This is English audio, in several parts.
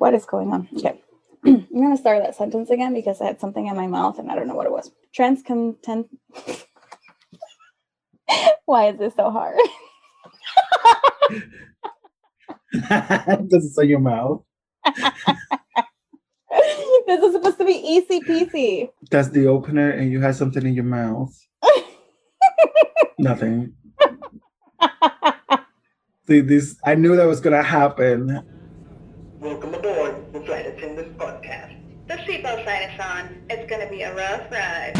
What is going on? Okay. I'm going to start that sentence again because I had something in my mouth and I don't know what it was. Transcontent. Why is this so hard? Does it say your mouth? this is supposed to be easy peasy. That's the opener, and you had something in your mouth. Nothing. See, this I knew that was gonna happen. Welcome aboard the Flight Attendant Podcast. The seatbelt sign is on. It's going to be a rough ride.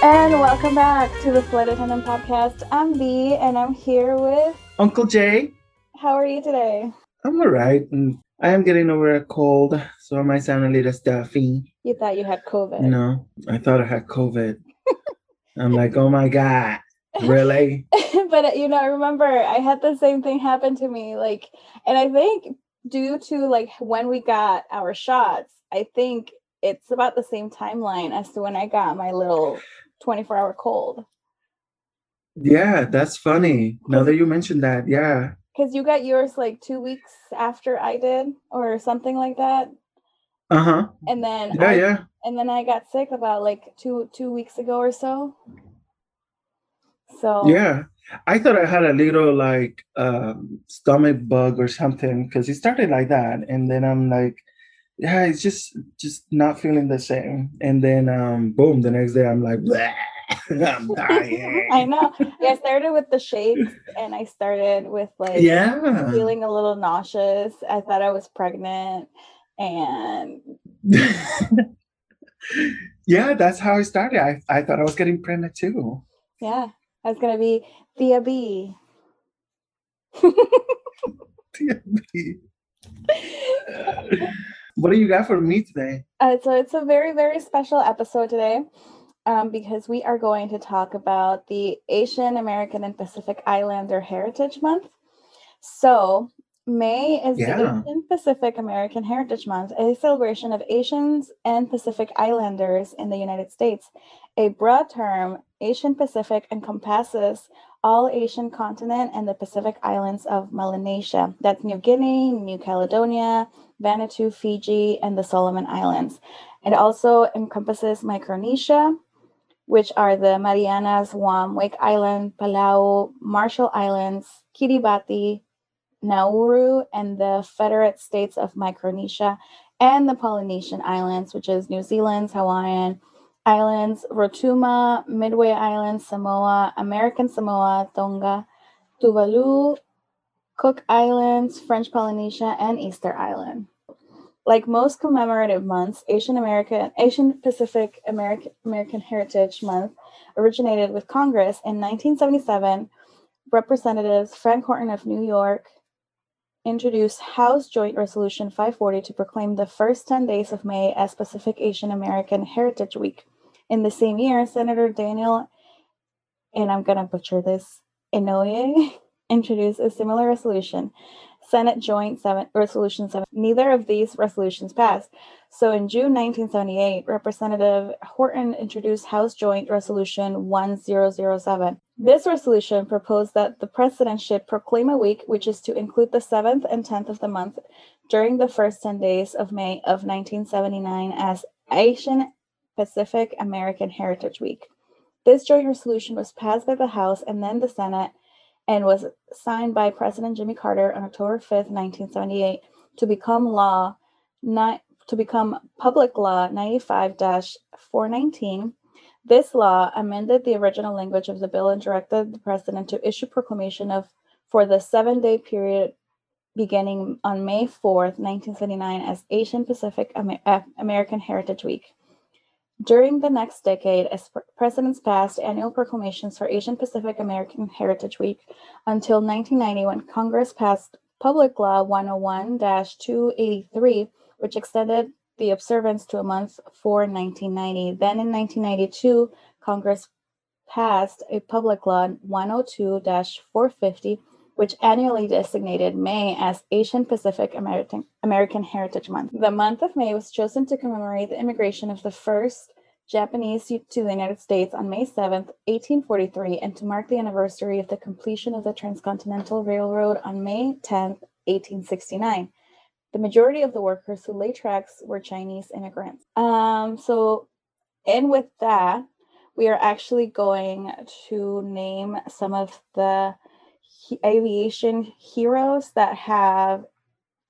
And welcome back to the Flight Attendant Podcast. I'm B, and I'm here with. Uncle Jay, How are you today? I'm alright. and I am getting over a cold, so I might sound a little stuffy. You thought you had COVID. No, I thought I had COVID. I'm like, oh my god, really? but uh, you know, I remember I had the same thing happen to me. Like, and I think due to like when we got our shots, I think it's about the same timeline as to when I got my little 24 hour cold. Yeah, that's funny. Now that you mentioned that, yeah. Because you got yours like two weeks after I did, or something like that. Uh huh. And then Yeah, I, yeah. and then I got sick about like two two weeks ago or so. So Yeah. I thought I had a little like um, stomach bug or something because it started like that, and then I'm like, yeah, it's just just not feeling the same. And then um, boom, the next day I'm like, "Bleh, I'm dying. I know. I started with the shakes and I started with like Yeah. feeling a little nauseous. I thought I was pregnant and yeah, that's how I started. I, I thought I was getting pregnant too. yeah, I was gonna be Thea B. what do you got for me today? Uh, so it's a very, very special episode today um, because we are going to talk about the Asian American and Pacific Islander Heritage Month. So, May is Yeah. the Asian Pacific American Heritage Month, a celebration of Asians and Pacific Islanders in the United States. A broad term, Asian Pacific encompasses all Asian continent and the Pacific islands of Melanesia. That's New Guinea, New Caledonia, Vanuatu, Fiji, and the Solomon Islands. It also encompasses Micronesia, which are the Marianas, Guam, Wake Island, Palau, Marshall Islands, Kiribati, Nauru, and the Federate States of Micronesia, and the Polynesian Islands, which is New Zealand's Hawaiian Islands, Rotuma, Midway Islands, Samoa, American Samoa, Tonga, Tuvalu, Cook Islands, French Polynesia, and Easter Island. Like most commemorative months, Asian American Asian Pacific American American Heritage Month originated with Congress in 1977. Representatives Frank Horton of New York introduced House Joint Resolution 540 to proclaim the first 10 days of May as Pacific Asian American Heritage Week. In the same year, Senator Daniel, and I'm going to butcher this, Inouye, introduced a similar resolution. Senate Joint 7 Resolution 7. Neither of these resolutions passed. So in June 1978, Representative Horton introduced House Joint Resolution 1007. This resolution proposed that the president should proclaim a week, which is to include the 7th and 10th of the month, during the first 10 days of May of 1979 as Asian Pacific American Heritage Week. This joint resolution was passed by the House and then the Senate and was signed by President Jimmy Carter on October 5th, 1978, to become law not to become public law 95-419. This law amended the original language of the bill and directed the president to issue proclamation of for the 7-day period beginning on May 4th, 1979 as Asian Pacific Amer- American Heritage Week. During the next decade, as presidents passed annual proclamations for Asian Pacific American Heritage Week until 1990 when Congress passed Public Law 101 283, which extended the observance to a month for 1990. Then in 1992, Congress passed a public law 102 450, which annually designated May as Asian Pacific American, American Heritage Month. The month of May was chosen to commemorate the immigration of the first Japanese to the United States on May 7, 1843, and to mark the anniversary of the completion of the Transcontinental Railroad on May 10, 1869. The majority of the workers who laid tracks were Chinese immigrants. Um, so, and with that, we are actually going to name some of the aviation heroes that have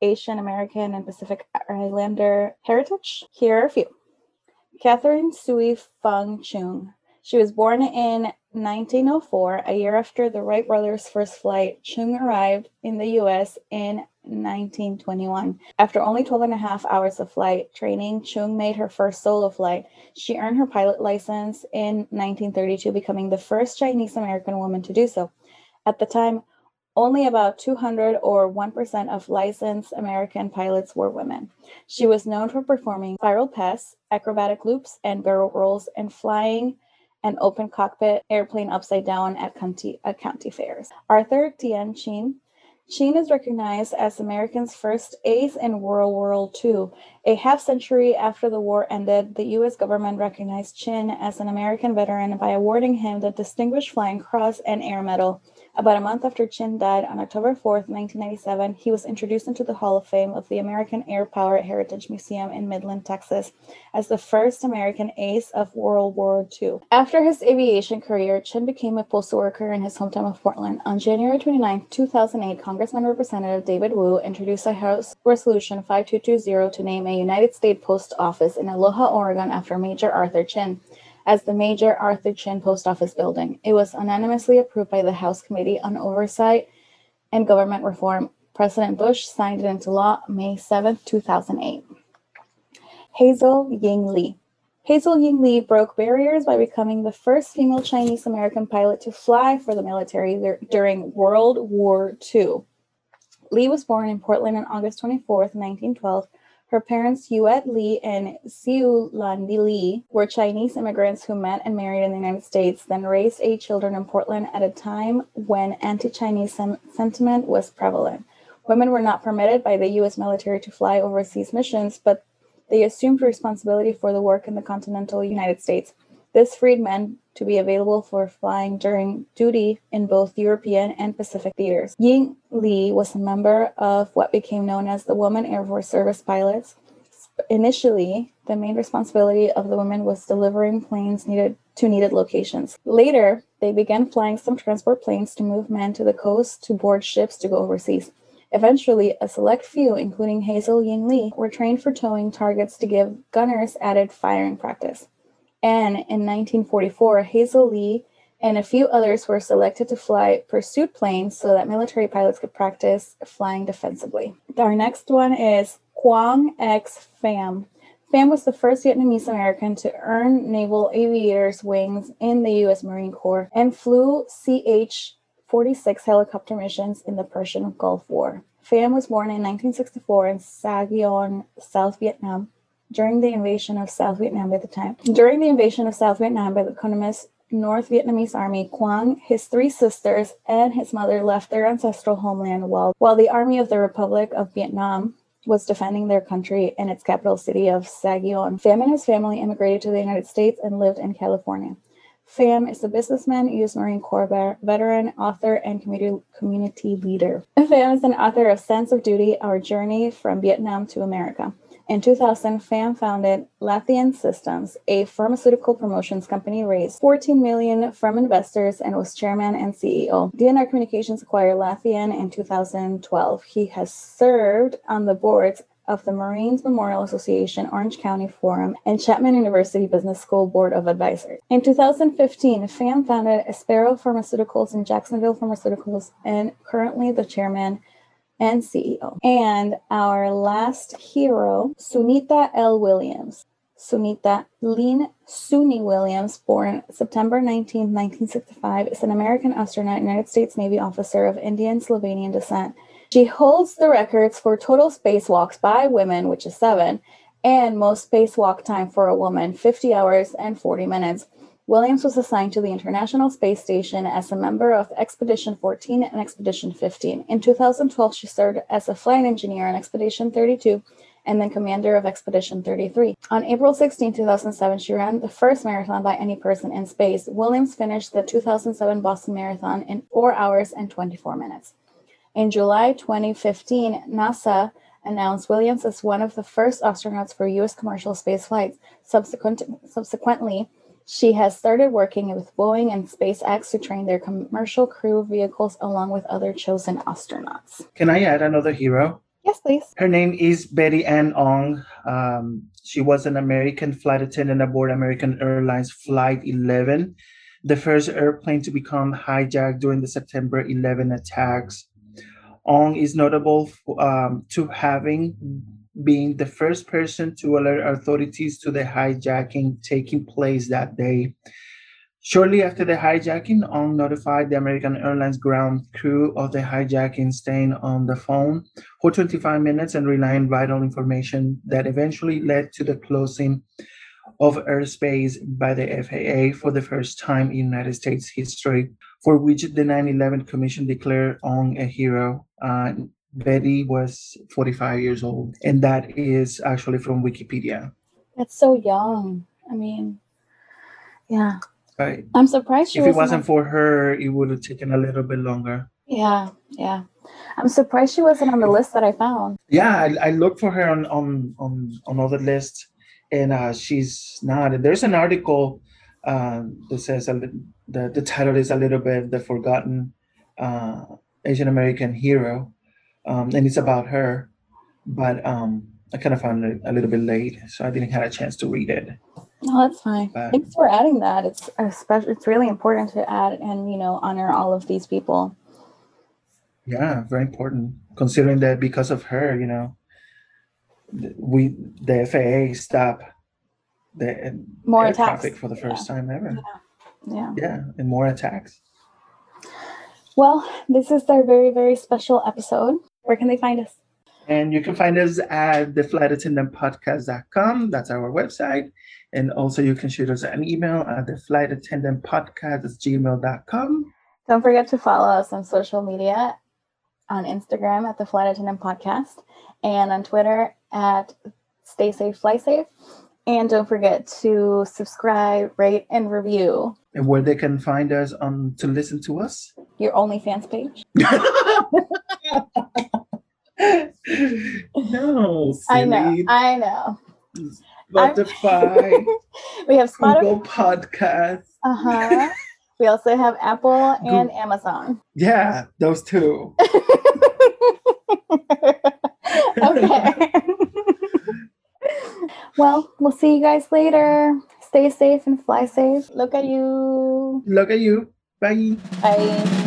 Asian American and Pacific Islander heritage. Here are a few. Katherine Sui Fun Cheung. She was born in 1904, a year after the Wright brothers' first flight. Cheung arrived in the US in 1921. After only 12 and a half hours of flight training, Cheung made her first solo flight. She earned her pilot license in 1932, becoming the first Chinese American woman to do so. At the time, only about 200 or 1% of licensed American pilots were women. She was known for performing spiral pass, acrobatic loops, and barrel rolls, and flying an open cockpit airplane upside down at county, at county fairs. Arthur Tien Chin. Chin is recognized as America's first ace in World War II. A half century after the war ended, the U.S. government recognized Chin as an American veteran by awarding him the Distinguished Flying Cross and Air Medal. About a month after Chin died on October 4th, 1997, he was introduced into the Hall of Fame of the American Air Power Heritage Museum in Midland, Texas, as the first American ace of World War II. After his aviation career, Chin became a postal worker in his hometown of Portland. On January 29, 2008, Congressman Representative David Wu introduced a House Resolution 5220 to name a United States Post Office in Aloha, Oregon after Major Arthur Chin as the Major Arthur Chin Post Office building. It was unanimously approved by the House Committee on Oversight and Government Reform. President Bush signed it into law May 7, 2008. Hazel Ying Lee. Hazel Ying Lee broke barriers by becoming the first female Chinese American pilot to fly for the military during World War II. Lee was born in Portland on August 24, 1912, her parents, Yuet Lee and Siu Landi Lee, were Chinese immigrants who met and married in the United States, then raised eight children in Portland at a time when anti Chinese sem- sentiment was prevalent. Women were not permitted by the U.S. military to fly overseas missions, but they assumed responsibility for the work in the continental United States. This freed men to be available for flying during duty in both European and Pacific theaters. Ying Lee was a member of what became known as the Women Air Force Service Pilots. Initially, the main responsibility of the women was delivering planes needed to needed locations. Later, they began flying some transport planes to move men to the coast to board ships to go overseas. Eventually, a select few, including Hazel Ying Lee, were trained for towing targets to give gunners added firing practice and in 1944, Hazel Lee and a few others were selected to fly pursuit planes so that military pilots could practice flying defensively. Our next one is Quang X Pham. Pham was the first Vietnamese American to earn naval aviator's wings in the U.S. Marine Corps and flew CH 46 helicopter missions in the Persian Gulf War. Pham was born in 1964 in Saigon, South Vietnam during the invasion of South Vietnam by the time. During the invasion of South Vietnam by the Communist North Vietnamese army, Quang, his three sisters, and his mother left their ancestral homeland while, while the Army of the Republic of Vietnam was defending their country in its capital city of Saigon. Pham and his family immigrated to the United States and lived in California. Pham is a businessman, U.S. Marine Corps veteran, author, and community, community leader. Pham is an author of Sense of Duty, Our Journey from Vietnam to America. In 2000, Pham founded Lathian Systems, a pharmaceutical promotions company, raised 14 million from investors and was chairman and CEO. DNR Communications acquired Lathian in 2012. He has served on the boards of the Marines Memorial Association, Orange County Forum, and Chapman University Business School Board of Advisors. In 2015, Pham founded Aspero Pharmaceuticals and Jacksonville Pharmaceuticals, and currently the chairman and CEO. And our last hero, Sunita L. Williams. Sunita Lynn Suni Williams, born September 19, 1965, is an American astronaut, United States Navy officer of Indian Slovenian descent. She holds the records for total spacewalks by women, which is seven, and most spacewalk time for a woman, 50 hours and 40 minutes. Williams was assigned to the International Space Station as a member of Expedition 14 and Expedition 15. In 2012, she served as a flight engineer on Expedition 32 and then commander of Expedition 33. On April 16, 2007, she ran the first marathon by any person in space. Williams finished the 2007 Boston Marathon in 4 hours and 24 minutes. In July 2015, NASA announced Williams as one of the first astronauts for U.S. commercial space flights. Subsequent, subsequently, she has started working with Boeing and SpaceX to train their commercial crew vehicles along with other chosen astronauts. Can I add another hero? Yes, please. Her name is Betty Ann Ong. Um, she was an American flight attendant aboard American Airlines Flight 11, the first airplane to become hijacked during the September 11 attacks. Ong is notable um, to having been the first person to alert authorities to the hijacking taking place that day. Shortly after the hijacking, Ong notified the American Airlines ground crew of the hijacking, staying on the phone for 25 minutes and relaying vital information that eventually led to the closing of airspace by the FAA for the first time in United States history, for which the 9/11 Commission declared Ong a hero. Uh, Betty was 45 years old, and that is actually from Wikipedia. That's so young. I mean, yeah. Right. I'm surprised she if it wasn't wasn't for her, it would have taken a little bit longer. Yeah, yeah. I'm surprised she wasn't on the list that I found. Yeah, I, I looked for her on on on on other lists, and uh, she's not. There's an article uh, that says a, the the title is a little bit the forgotten uh, Asian American hero, um, and it's about her, but um, I kind of found it a little bit late, so I didn't have a chance to read it. No, that's fine. But- Thanks for adding that. It's especially it's really important to add and you know honor all of these people. Yeah, very important. Considering that because of her, you know, we the FAA stopped the More air attacks. traffic for the first time ever. Yeah. Yeah, and more attacks. Well, this is their very very special episode. Where can they find us? And you can find us at the flight attendant podcast.com. That's our website. And also you can shoot us an email at the flight attendant podcast at gmail.com. Don't forget to follow us on social media on Instagram at the Flight Attendant Podcast and on Twitter at Stay Safe, Fly Safe. And don't forget to subscribe, rate, and review And where they can find us on to listen to us. your OnlyFans page. no, I know. I know. Spotify, we have Spotify. Google Podcasts. Uh huh. We also have Apple and Amazon. Yeah, those two. okay. well, we'll see you guys later. Stay safe and fly safe. Look at you. Look at you. Bye. Bye.